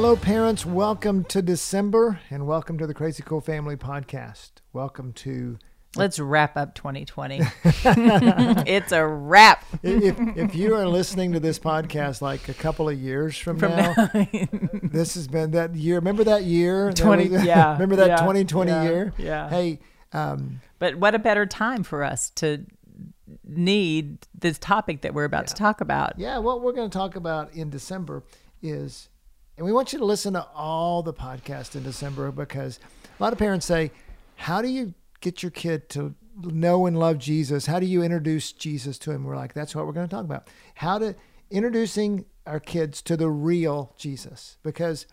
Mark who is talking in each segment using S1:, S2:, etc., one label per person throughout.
S1: Hello, parents. Welcome to December and welcome to the Crazy Cool Family Podcast. Welcome to.
S2: Let's wrap up 2020. it's a wrap.
S1: If, if you are listening to this podcast like a couple of years from,
S2: From
S1: now,
S2: now.
S1: this has been that year. Remember that year? That
S2: 20
S1: was-
S2: yeah,
S1: Remember that
S2: yeah,
S1: 2020
S2: yeah,
S1: year?
S2: yeah.
S1: Hey, um,
S2: But what a better time for us to need this topic that we're about to talk about.
S1: yeah, what we're going to talk about in December is, and we want you to listen to all the podcasts in December because a lot of parents say, how do you get your kid to know and love Jesus? How do you introduce Jesus to him? We're like, that's what we're going to talk about. How to introducing our kids to the real Jesus because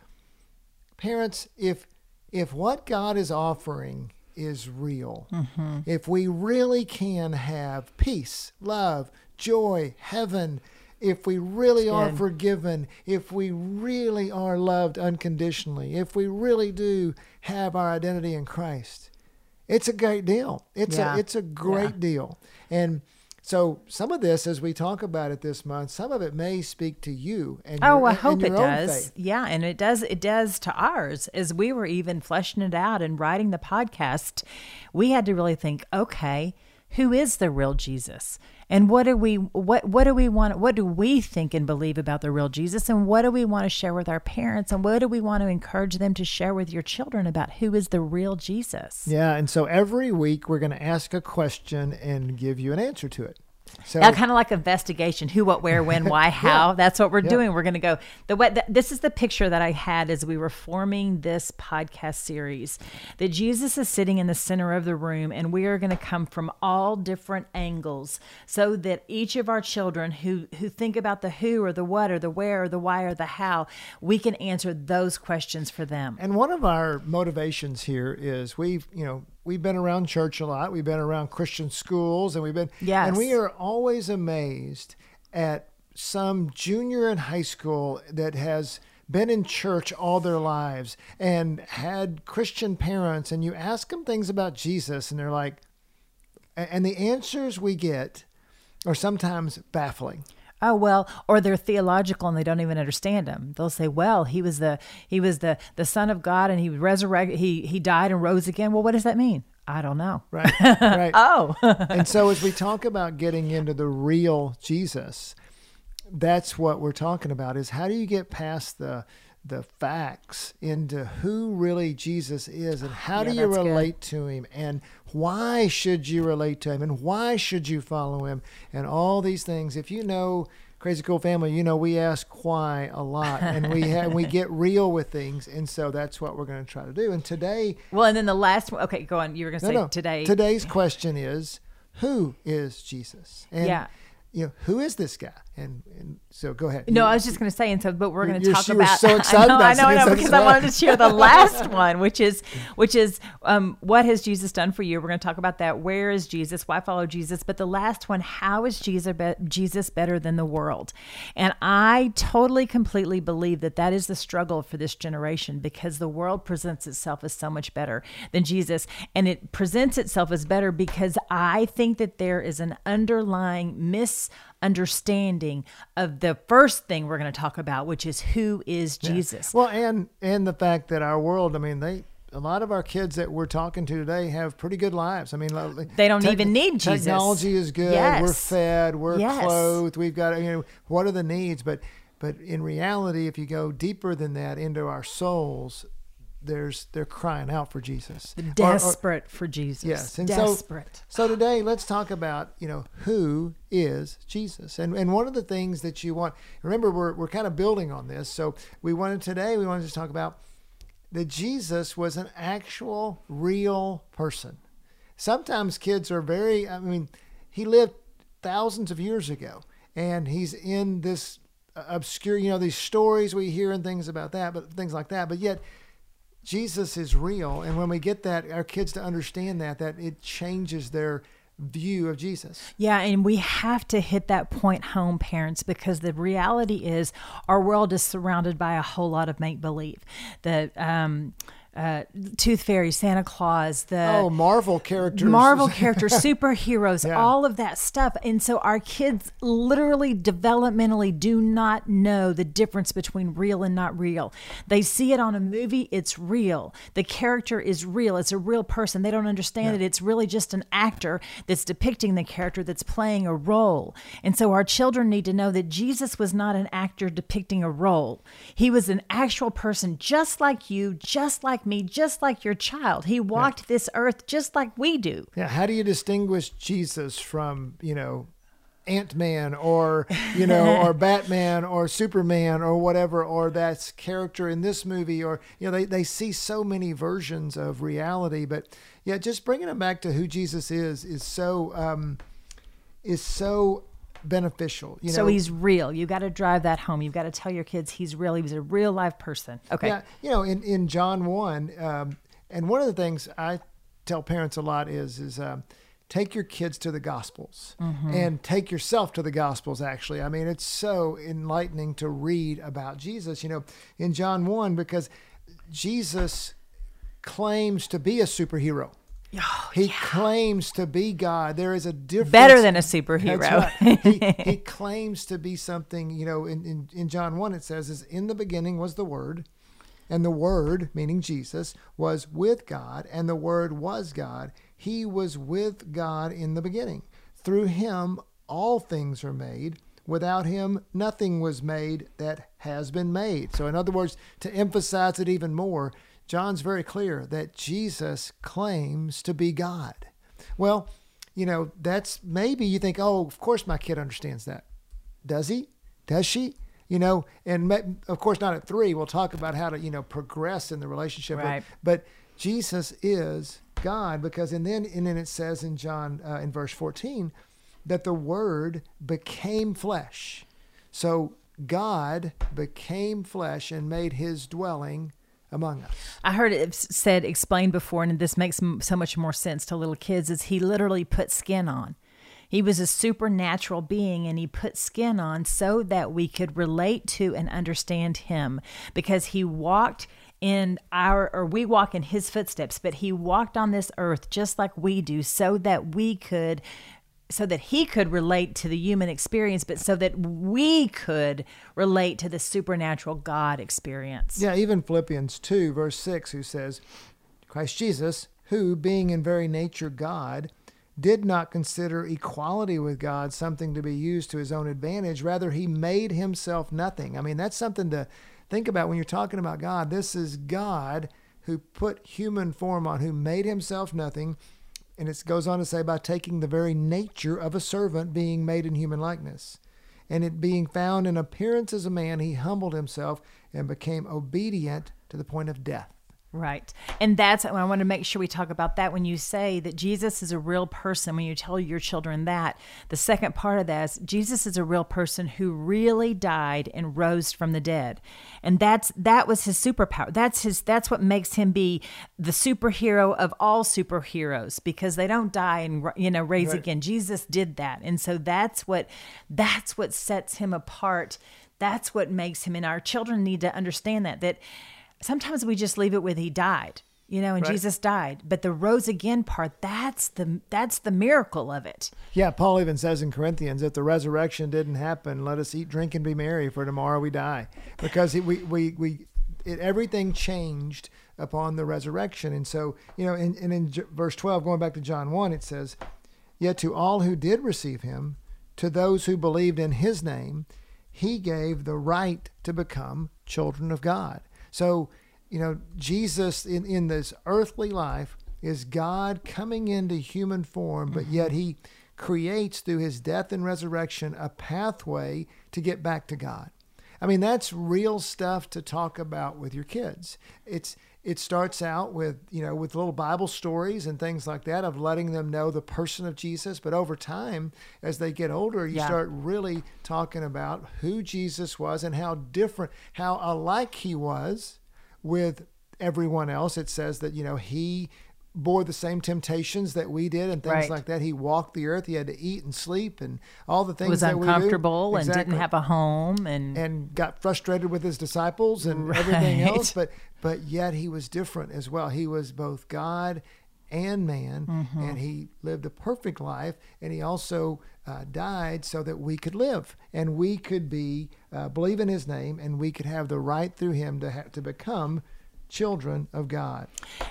S1: parents if if what god is offering is real mm-hmm. if we really can have peace love joy heaven if we really are forgiven if we really are loved unconditionally if we really do have our identity in christ it's a great deal it's
S2: Yeah.
S1: a it's a great
S2: Yeah.
S1: deal and so some of this as we talk about it this month some of it may speak to you and
S2: Oh,
S1: your,
S2: I hope it does.
S1: faith.
S2: Yeah, and it does. It does to ours. As we were even fleshing it out and writing the podcast, we had to really think, okay, who is the real Jesus? And what do we what what do we want what do we think and believe about the real Jesus and what do we want to share with our parents and what do we want to encourage them to share with your children about who is the real Jesus?
S1: Yeah, and so every week we're going to ask a question and give you an answer to it. So
S2: Yeah, kind of like investigation: who, what, where, when, why, how. That's what we're
S1: Yeah.
S2: doing. We're going to go. The what? th- This is the picture that I had as we were forming this podcast series. That Jesus is sitting in the center of the room, and we are going to come from all different angles, so that each of our children who who think about the who or the what or the where or the why or the how, we can answer those questions for them.
S1: and one of our motivations here is we've, you know, we've been around church a lot. We've been around Christian schools and we've been
S2: Yes.
S1: and we are always amazed at some junior in high school that has been in church all their lives and had Christian parents and you ask them things about Jesus and they're like and the answers we get are sometimes baffling.
S2: Oh well, or they're theological and they don't even understand him. They'll say, "Well, he was the he was the the Son of God and he resurrected. He he died and rose again." Well, what does that mean? I don't know.
S1: Right. Right.
S2: Oh,
S1: and so as we talk about getting into the real Jesus, that's what we're talking about is how do you get past the the facts into who really Jesus is and how
S2: Yeah,
S1: do you
S2: that's good.
S1: relate to him and why should you relate to him and why should you follow him and all these things if you know crazy cool family you know we ask why a lot and we have we get real with things and so that's what we're going to try to do and today
S2: well, and then the last one. Okay, go on. You were going to
S1: no,
S2: say
S1: no.
S2: today.
S1: Today's question is, who is Jesus? And,
S2: Yeah.
S1: You know, who is this guy? And, and so go ahead.
S2: No,
S1: You-
S2: I was just going to say, and so, but we're going to talk
S1: you were
S2: about.
S1: so excited
S2: I know, I know, I know, because I wanted to share the last one, which is, which is, um, what has Jesus done for you? We're going to talk about that. Where is Jesus? Why follow Jesus? But the last one, how is Jesus be- Jesus better than the world? And I totally, completely believe that that is the struggle for this generation because the world presents itself as so much better than Jesus, and it presents itself as better because I think that there is an underlying misunderstanding of the first thing we're going to talk about, which is who is Jesus.
S1: Well, and and the fact that our world, I mean, they a lot of our kids that we're talking to today have pretty good lives. I mean,
S2: They don't even need Jesus.
S1: Technology is good. We're fed. We're
S2: Yes.
S1: clothed. We've got you know what are the needs, but but in reality, if you go deeper than that into our souls, there's they're crying out for Jesus. Or- or-
S2: Desperate for Jesus.
S1: Yes, and
S2: Desperate.
S1: So, so today, let's talk about you know who is Jesus, and and one of the things that you want. Remember, we're we're kind of building on this, so we wanted today we wanted to talk about that Jesus was an actual, real person. Sometimes kids are very. I mean, he lived thousands of years ago, and he's in this uh, obscure, you know, these stories we hear and things about that, but things like that. But yet, Jesus is real, and when we get that, our kids to understand that, that it changes their view of Jesus.
S2: Yeah, and we have to hit that point home, parents, because the reality is our world is surrounded by a whole lot of make believe. The um, uh, Tooth Fairy, Santa Claus, the
S1: oh Marvel characters,
S2: Marvel characters, superheroes,
S1: Yeah.
S2: all of that stuff. And so our kids literally developmentally do not know the difference between real and not real. They see it on a movie, it's real. The character is real, it's a real person. They don't understand it. It's really just an actor that's depicting the character that's playing a role. And so our children need to know that Jesus was not an actor depicting a role. He was an actual person just like you, just like me, just like your child. He walked this earth just like we do.
S1: Yeah, how do you distinguish Jesus from you know Ant Man or you know or Batman or Superman or whatever or that character in this movie or you know they they see so many versions of reality, but yeah, just bringing them back to who Jesus is is so um, is so beneficial. You know,
S2: so he's real. You got to drive that home. You've got to tell your kids he's real. He was a real live person. Okay.
S1: Yeah, you know, in in John one, um, and one of the things I tell parents a lot is is um, take your kids to the Gospels and take yourself to the Gospels. Actually, I mean, it's so enlightening to read about Jesus. You know, in John one, because Jesus claims to be a superhero.
S2: Oh,
S1: He claims to be God. There is a difference.
S2: Better than a
S1: That's
S2: superhero.
S1: right. he, he claims to be something, you know, in, in, in John 1, it says, is in the beginning was the Word, and the Word, meaning Jesus, was with God, and the Word was God. He was with God in the beginning. Through him, all things are made. Without him, nothing was made that has been made. So, in other words, to emphasize it even more, John's very clear that Jesus claims to be God. Well, you know, that's maybe you think, oh, of course my kid understands that. Does he? Does she? You know, and of course not at three. We'll talk about how to, you know, progress in the relationship. but-
S2: Right.
S1: But, Jesus is God because, and then, and then it says in John, uh, in verse 14, that the Word became flesh. So God became flesh and made his dwelling among us.
S2: I heard it said, explained before, and this makes so much more sense to little kids, is he literally put skin on. He was a supernatural being and he put skin on so that we could relate to and understand him because he walked in our, or we walk in his footsteps, but he walked on this earth just like we do so that we could so that he could relate to the human experience, but so that we could relate to the supernatural God experience.
S1: Yeah, even Philippians 2, verse 6, who says, Christ Jesus, who, being in very nature God, did not consider equality with God something to be used to his own advantage. Rather, he made himself nothing. I mean, that's something to think about when you're talking about God. This is God who put human form on, who made himself nothing. And it goes on to say, by taking the very nature of a servant, being made in human likeness. And it being found in appearance as a man, he humbled himself and became obedient to the point of death.
S2: Right. And that's, I want to make sure we talk about that when you say that Jesus is a real person, when you tell your children that. The second part of that is Jesus is a real person who really died and rose from the dead. And that's, that was his superpower. That's his, that's what makes him be the superhero of all superheroes because they don't die and, you know, raise
S1: Right.
S2: again. Jesus did that. And so that's what, that's what sets him apart. That's what makes him, and our children need to understand that, that, sometimes we just leave it with he died you know and
S1: Right.
S2: jesus died but the rose again part that's the that's the miracle of it
S1: Yeah, Paul even says in Corinthians, if the resurrection didn't happen, let us eat, drink, and be merry, for tomorrow we die. Because he, we, we, we it, everything changed upon the resurrection. And so, you know, and, and in verse 12, going back to John 1, it says, Yet to all who did receive him, to those who believed in his name, he gave the right to become children of God. So, you know, Jesus in, in this earthly life is God coming into human form, but yet he creates through his death and resurrection a pathway to get back to God. I mean, that's real stuff to talk about with your kids. It's it starts out with you know with little bible stories and things like that of letting them know the person of jesus but over time as they get older you
S2: Yeah.
S1: start really talking about who jesus was and how different how alike he was with everyone else it says that you know he bore the same temptations that we did and things
S2: Right.
S1: like that he walked the earth he had to eat and sleep and all the things
S2: was
S1: that we do.
S2: uncomfortable and didn't have a home and,
S1: and got frustrated with his disciples and everything else but but yet he was different as well he was both god and man
S2: Mm-hmm.
S1: and he lived a perfect life and he also uh, died so that we could live and we could be uh, believe in his name and we could have the right through him to ha- to become children of god.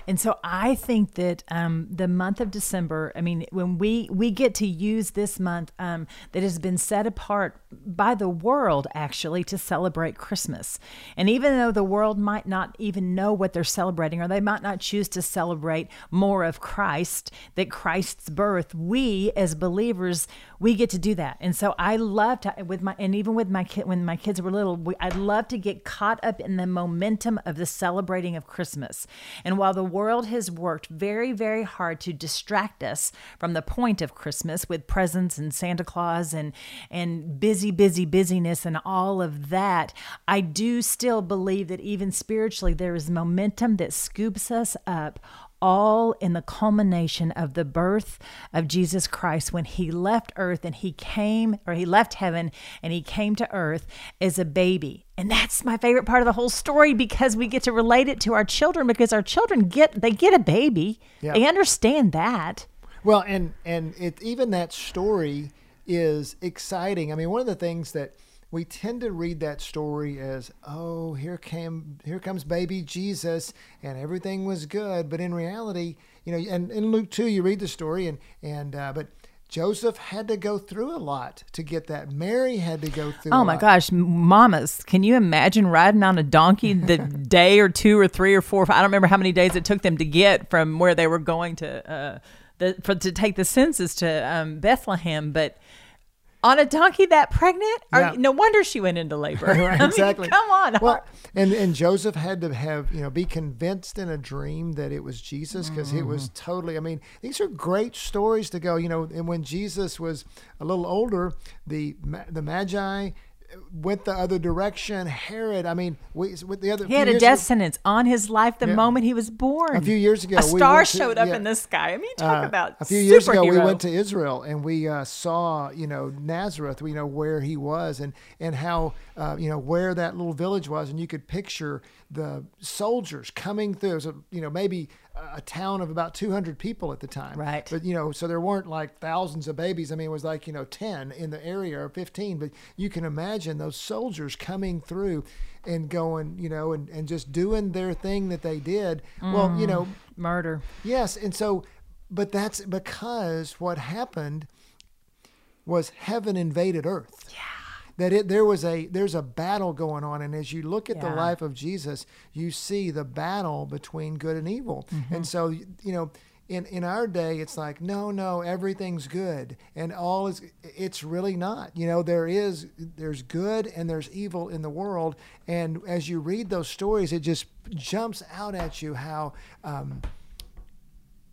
S2: And so I think that um, the month of December, I mean, when we we get to use this month um, that has been set apart by the world actually to celebrate Christmas, and even though the world might not even know what they're celebrating, or they might not choose to celebrate more of Christ, that Christ's birth, we as believers we get to do that. And so I love to with my and even with my kid when my kids were little, we, I'd love to get caught up in the momentum of the celebrating of Christmas. And while the world has worked very very hard to distract us from the point of Christmas with presents and Santa Claus and and busy busy busyness and all of that, I do still believe that even spiritually there is momentum that scoops us up all in the culmination of the birth of Jesus Christ when he left earth and he came, or he left heaven and he came to earth as a baby. And that's my favorite part of the whole story because we get to relate it to our children because our children get they get a baby.
S1: Yeah.
S2: They understand that.
S1: Well, and and it even that story is exciting. I mean, one of the things that we tend to read that story as, oh, here came here comes baby Jesus, and everything was good. But in reality, you know, and in Luke two, you read the story, and and uh, but Joseph had to go through a lot to get that. Mary had to go through.
S2: Oh my
S1: lot.
S2: gosh, mamas, can you imagine riding on a donkey the day or two or three or four? I don't remember how many days it took them to get from where they were going to uh, the for to take the census to um, Bethlehem, but on a donkey that pregnant?
S1: Yeah.
S2: no wonder she went into labor.
S1: Right,
S2: I mean,
S1: exactly.
S2: come on.
S1: Well, and and Joseph had to have you know be convinced in a dream that it was Jesus because it was
S2: mm.
S1: totally. I mean, these are great stories to go. You know, and when Jesus was a little older, the the Magi went the other direction. Herod, I mean, we with the other
S2: he had a death
S1: ago-
S2: sentence on his life the
S1: Yeah.
S2: moment he was born.
S1: A few years ago,
S2: a star
S1: went to-
S2: showed up
S1: yeah.
S2: in the sky. I mean, talk
S1: Uh,
S2: about
S1: a few years ago we went to Israel and we uh, saw you know Nazareth we know where he was and and how uh, you know where that little village was and you could picture the soldiers coming through. Was you know maybe a town of about 200 people at the time.
S2: Right.
S1: but you know so there weren't like thousands of babies. I mean it was like you know 10 in the area or 15 but you can imagine those soldiers coming through and going you know and, and just doing their thing that they did. Well you mm. know
S2: murder.
S1: Yes, and so, but that's because what happened was heaven invaded earth. Yeah. That it there was a there's a battle going on, and as you look at the life of Jesus, you see the battle between good and evil.
S2: Mm-hmm.
S1: And so, you know. In, in our day, it's like no, no, everything's good, and all is. It's really not. You know, there is there's good and there's evil in the world, and as you read those stories, it just jumps out at you how um,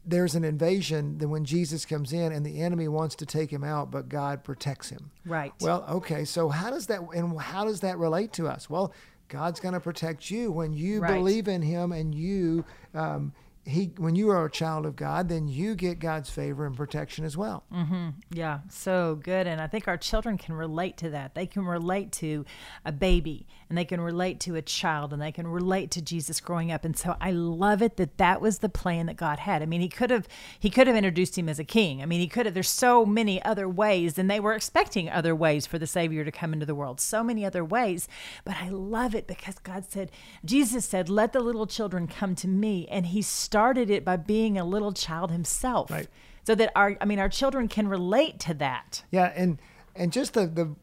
S1: there's an invasion then when Jesus comes in and the enemy wants to take him out, but God protects him.
S2: Right.
S1: Well, okay, so how does that and how does that relate to us? Well, God's going to protect you when you
S2: Right.
S1: believe in Him and you um, he when you are a child of God, then you get God's favor and protection as well. Mm-hmm.
S2: Yeah, so good. And I think our children can relate to that. They can relate to a baby and they can relate to a child and they can relate to Jesus growing up. And so I love it that that was the plan that God had. I mean, he could have he could have introduced him as a king. I mean, he could have there's so many other ways and they were expecting other ways for the savior to come into the world. So many other ways. But I love it because God said Jesus said, "Let the little children come to me." And he started it by being a little child himself
S1: Right.
S2: so that our i mean our children can relate to that
S1: Yeah, and and just the the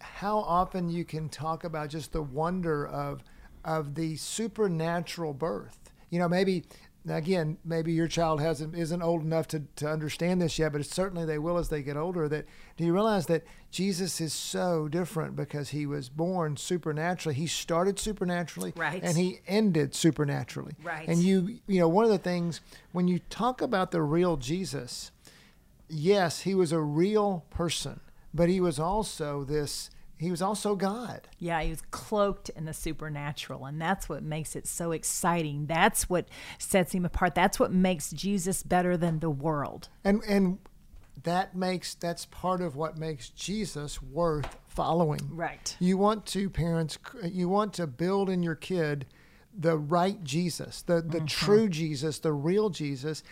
S1: how often you can talk about just the wonder of of the supernatural birth. You know, maybe now again, maybe your child hasn't isn't old enough to, to understand this yet, but certainly they will as they get older. That do you realize that Jesus is so different because he was born supernaturally. He started supernaturally,
S2: Right.
S1: and he ended supernaturally.
S2: Right.
S1: And you you know one of the things when you talk about the real Jesus, yes, he was a real person, but he was also this. He was also God.
S2: Yeah, he was cloaked in the supernatural, and that's what makes it so exciting. That's what sets him apart. That's what makes Jesus better than the world.
S1: And and that makes that's part of what makes Jesus worth following.
S2: Right.
S1: You want to parents you want to build in your kid the right Jesus, the the mm-hmm. true Jesus, the real Jesus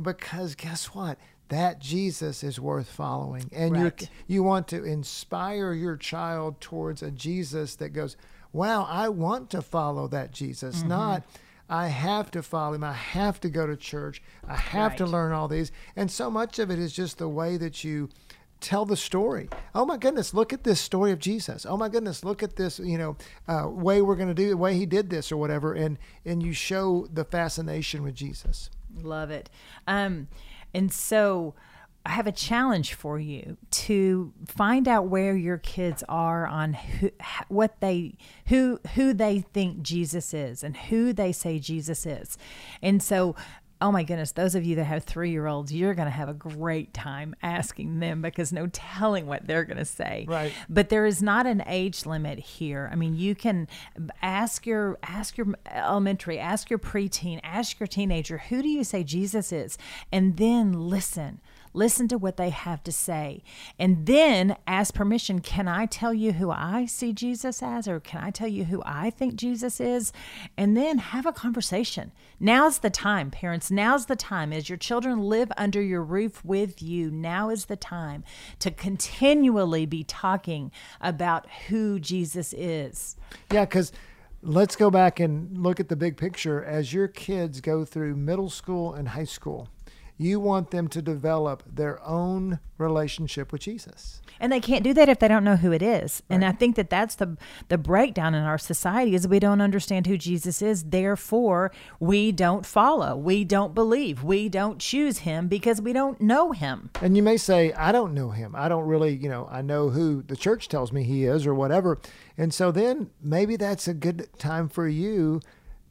S1: because guess what? That Jesus is worth following. And you
S2: Right.
S1: you want to inspire your child towards a Jesus that goes, "Wow, I want to follow that Jesus." Not I have to follow him. I have to go to church. I have to learn all these. And so much of it is just the way that you tell the story. Oh my goodness, look at this story of Jesus. Oh my goodness, look at this, you know, uh, way we're going to do the way he did this or whatever. And, and you show the fascination with Jesus.
S2: Love it. Um, and so I have a challenge for you to find out where your kids are on who, what they, who, who they think Jesus is and who they say Jesus is. And so, oh my goodness, those of you that have three year olds, you're going to have a great time asking them because no telling what they're going to say.
S1: Right.
S2: But there is not an age limit here. I mean, you can ask your ask your elementary, ask your preteen, ask your teenager, who do you say Jesus is? And then listen. Listen to what they have to say. And then ask permission, can I tell you who I see Jesus as or can I tell you who I think Jesus is? And then have a conversation. Now's the time, parents. Now's the time as your children live under your roof with you. Now is the time to continually be talking about who Jesus is.
S1: Yeah, because let's go back and look at the big picture. As your kids go through middle school and high school, you want them to develop their own relationship with Jesus.
S2: And they can't do that if they don't know who it is. And I think that that's the the breakdown in our society is we don't understand who Jesus is. Therefore, we don't follow. We don't believe. We don't choose him because we don't know him.
S1: And you may say, I don't know him. I don't really, you know, I know who the church tells me he is or whatever. And so then maybe that's a good time for you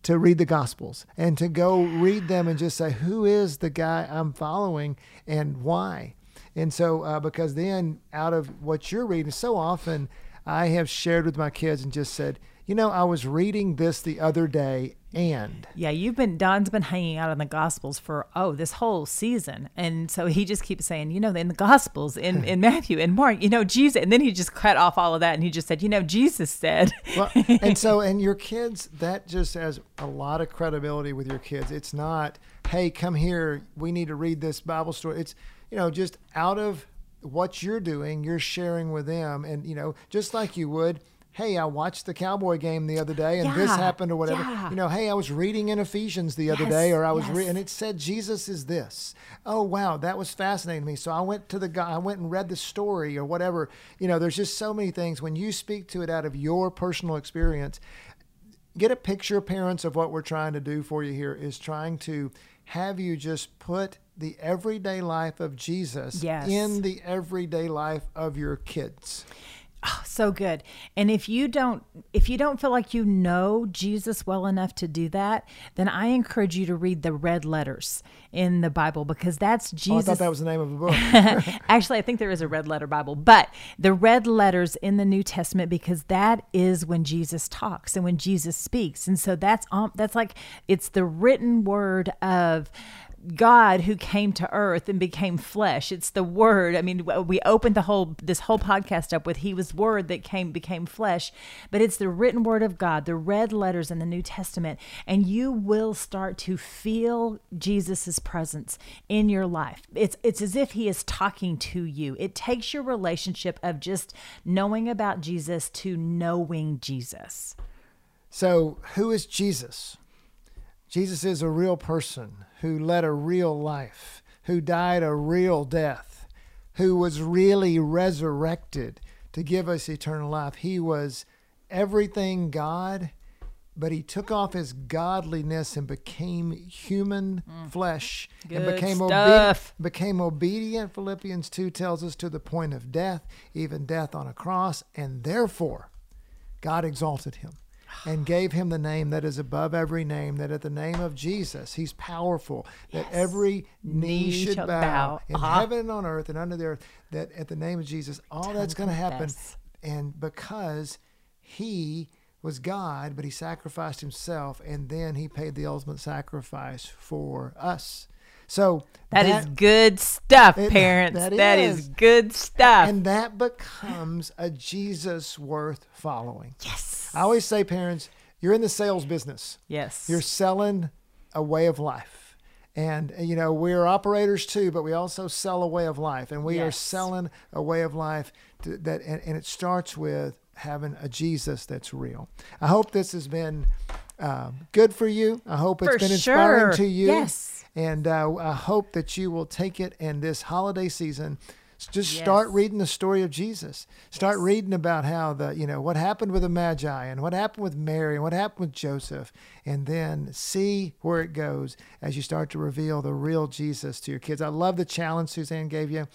S1: to read the Gospels and to go read them and just say, who is the guy I'm following and why? And so, uh, because then out of what you're reading, so often I have shared with my kids and just said, you know, I was reading this the other day and.
S2: Yeah, you've been Don's been hanging out in the Gospels for oh this whole season, and so he just keeps saying, you know, in the Gospels, in in Matthew and Mark, you know, Jesus, and then he just cut off all of that, and he just said, you know, Jesus said,
S1: well, and so, and your kids, that just has a lot of credibility with your kids. It's not, hey, come here, we need to read this Bible story. It's, you know, just out of what you're doing, you're sharing with them. And, you know, just like you would, hey, I watched the Cowboy game the other day and this happened or whatever.
S2: yeah.
S1: You know, hey, I was reading in Ephesians the other
S2: Yes,
S1: day or I was, re-
S2: yes.
S1: and it said Jesus is this. Oh, wow, that was fascinating to me. So I went to the guy, I went and read the story or whatever. You know, there's just so many things when you speak to it out of your personal experience get a picture, parents, of what we're trying to do for you here is trying to have you just put the everyday life of Jesus
S2: Yes.
S1: in the everyday life of your kids.
S2: So good. And if you don't if you don't feel like you know Jesus well enough to do that, then I encourage you to read the red letters in the Bible because that's
S1: Oh, I
S2: Jesus.
S1: thought that was the name of the book.
S2: Actually, I think there is a red letter Bible, but the red letters in the New Testament because that is when Jesus talks and when Jesus speaks, and so that's um, that's like it's the written word of. God who came to earth and became flesh. It's the word. I mean, we opened the whole this whole podcast up with he was word that came became flesh, but it's the written word of God, the red letters in the New Testament, and you will start to feel Jesus's presence in your life. It's it's as if he is talking to you. It takes your relationship of just knowing about Jesus to knowing Jesus.
S1: so, who is Jesus? Jesus is a real person who led a real life, who died a real death, who was really resurrected to give us eternal life. He was everything God but he took off his godliness and became human flesh and
S2: Mm.
S1: Became
S2: stuff.
S1: became obedient philippians 2 tells us to the point of death even death on a cross and therefore god exalted him and gave him the name that is above every name that at the name of jesus he's powerful that every knee,
S2: Knee
S1: should bow,
S2: bow.
S1: in
S2: Uh-huh.
S1: heaven and on earth and under the earth that at the name of jesus all that's going to happen and because he was God, but he sacrificed himself, and then he paid the ultimate sacrifice for us. So
S2: that is good stuff,
S1: It-
S2: parents.
S1: that
S2: that
S1: is.
S2: is. good stuff.
S1: and that becomes a Jesus worth following.
S2: yes.
S1: I always say, parents, you're in the sales business.
S2: yes.
S1: You're selling a way of life. And, uh, you know, we're operators too, but we also sell a way of life. And we are selling a way of life to, that, and, and it starts with having a Jesus that's real. I hope this has been um, good for you. I hope it's
S2: For
S1: been inspiring
S2: sure.
S1: to you.
S2: Yes.
S1: And uh, I hope that you will take it in this holiday season. Just
S2: Yes.
S1: start reading the story of Jesus. Start reading about how the, you know, what happened with the Magi and what happened with Mary and what happened with Joseph. And then see where it goes as you start to reveal the real Jesus to your kids. I love the challenge Suzanne gave you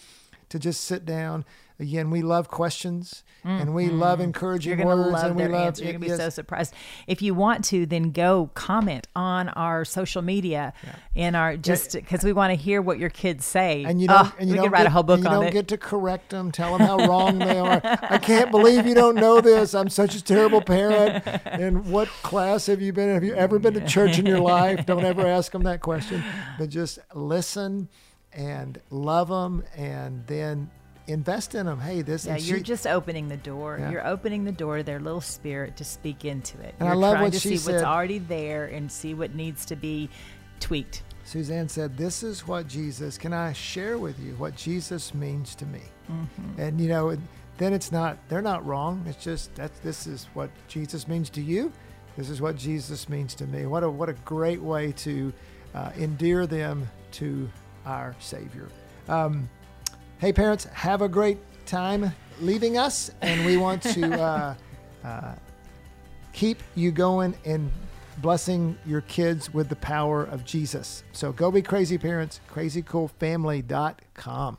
S1: to just sit down. Again, we love questions and we love encouraging
S2: Mm-hmm. You're gonna
S1: words
S2: love
S1: and we love
S2: answer. You're gonna be
S1: yes.
S2: so surprised. If you want to, then go comment on our social media in our just because we want to hear what your kids say.
S1: and you don't,
S2: Oh,
S1: and you
S2: we
S1: don't
S2: could write
S1: get,
S2: a whole book
S1: and you don't get to correct them, tell them how wrong they are. I can't believe you don't know this. I'm such a terrible parent. And what class have you been? in? Have you ever been to church in your life? Don't ever ask them that question, but just listen and love them, and then invest in them. Hey, this
S2: is
S1: yeah,
S2: you're
S1: she-
S2: just opening the door.
S1: Yeah.
S2: You're opening the door to their little spirit to speak into it.
S1: And I
S2: you're
S1: love
S2: trying
S1: what
S2: to
S1: she
S2: see what's already there and see what needs to be tweaked.
S1: Suzanne said, This is what Jesus, can I share with you what Jesus means to me?
S2: Mm-hmm.
S1: And, you know, then it's not, they're not wrong. It's just that this is what Jesus means to you. This is what Jesus means to me. What a, what a great way to uh, endear them to our Savior. Um, hey, parents, have a great time leaving us. And we want to uh, uh, keep you going and blessing your kids with the power of Jesus. So go be crazy parents, crazycoolfamily.com.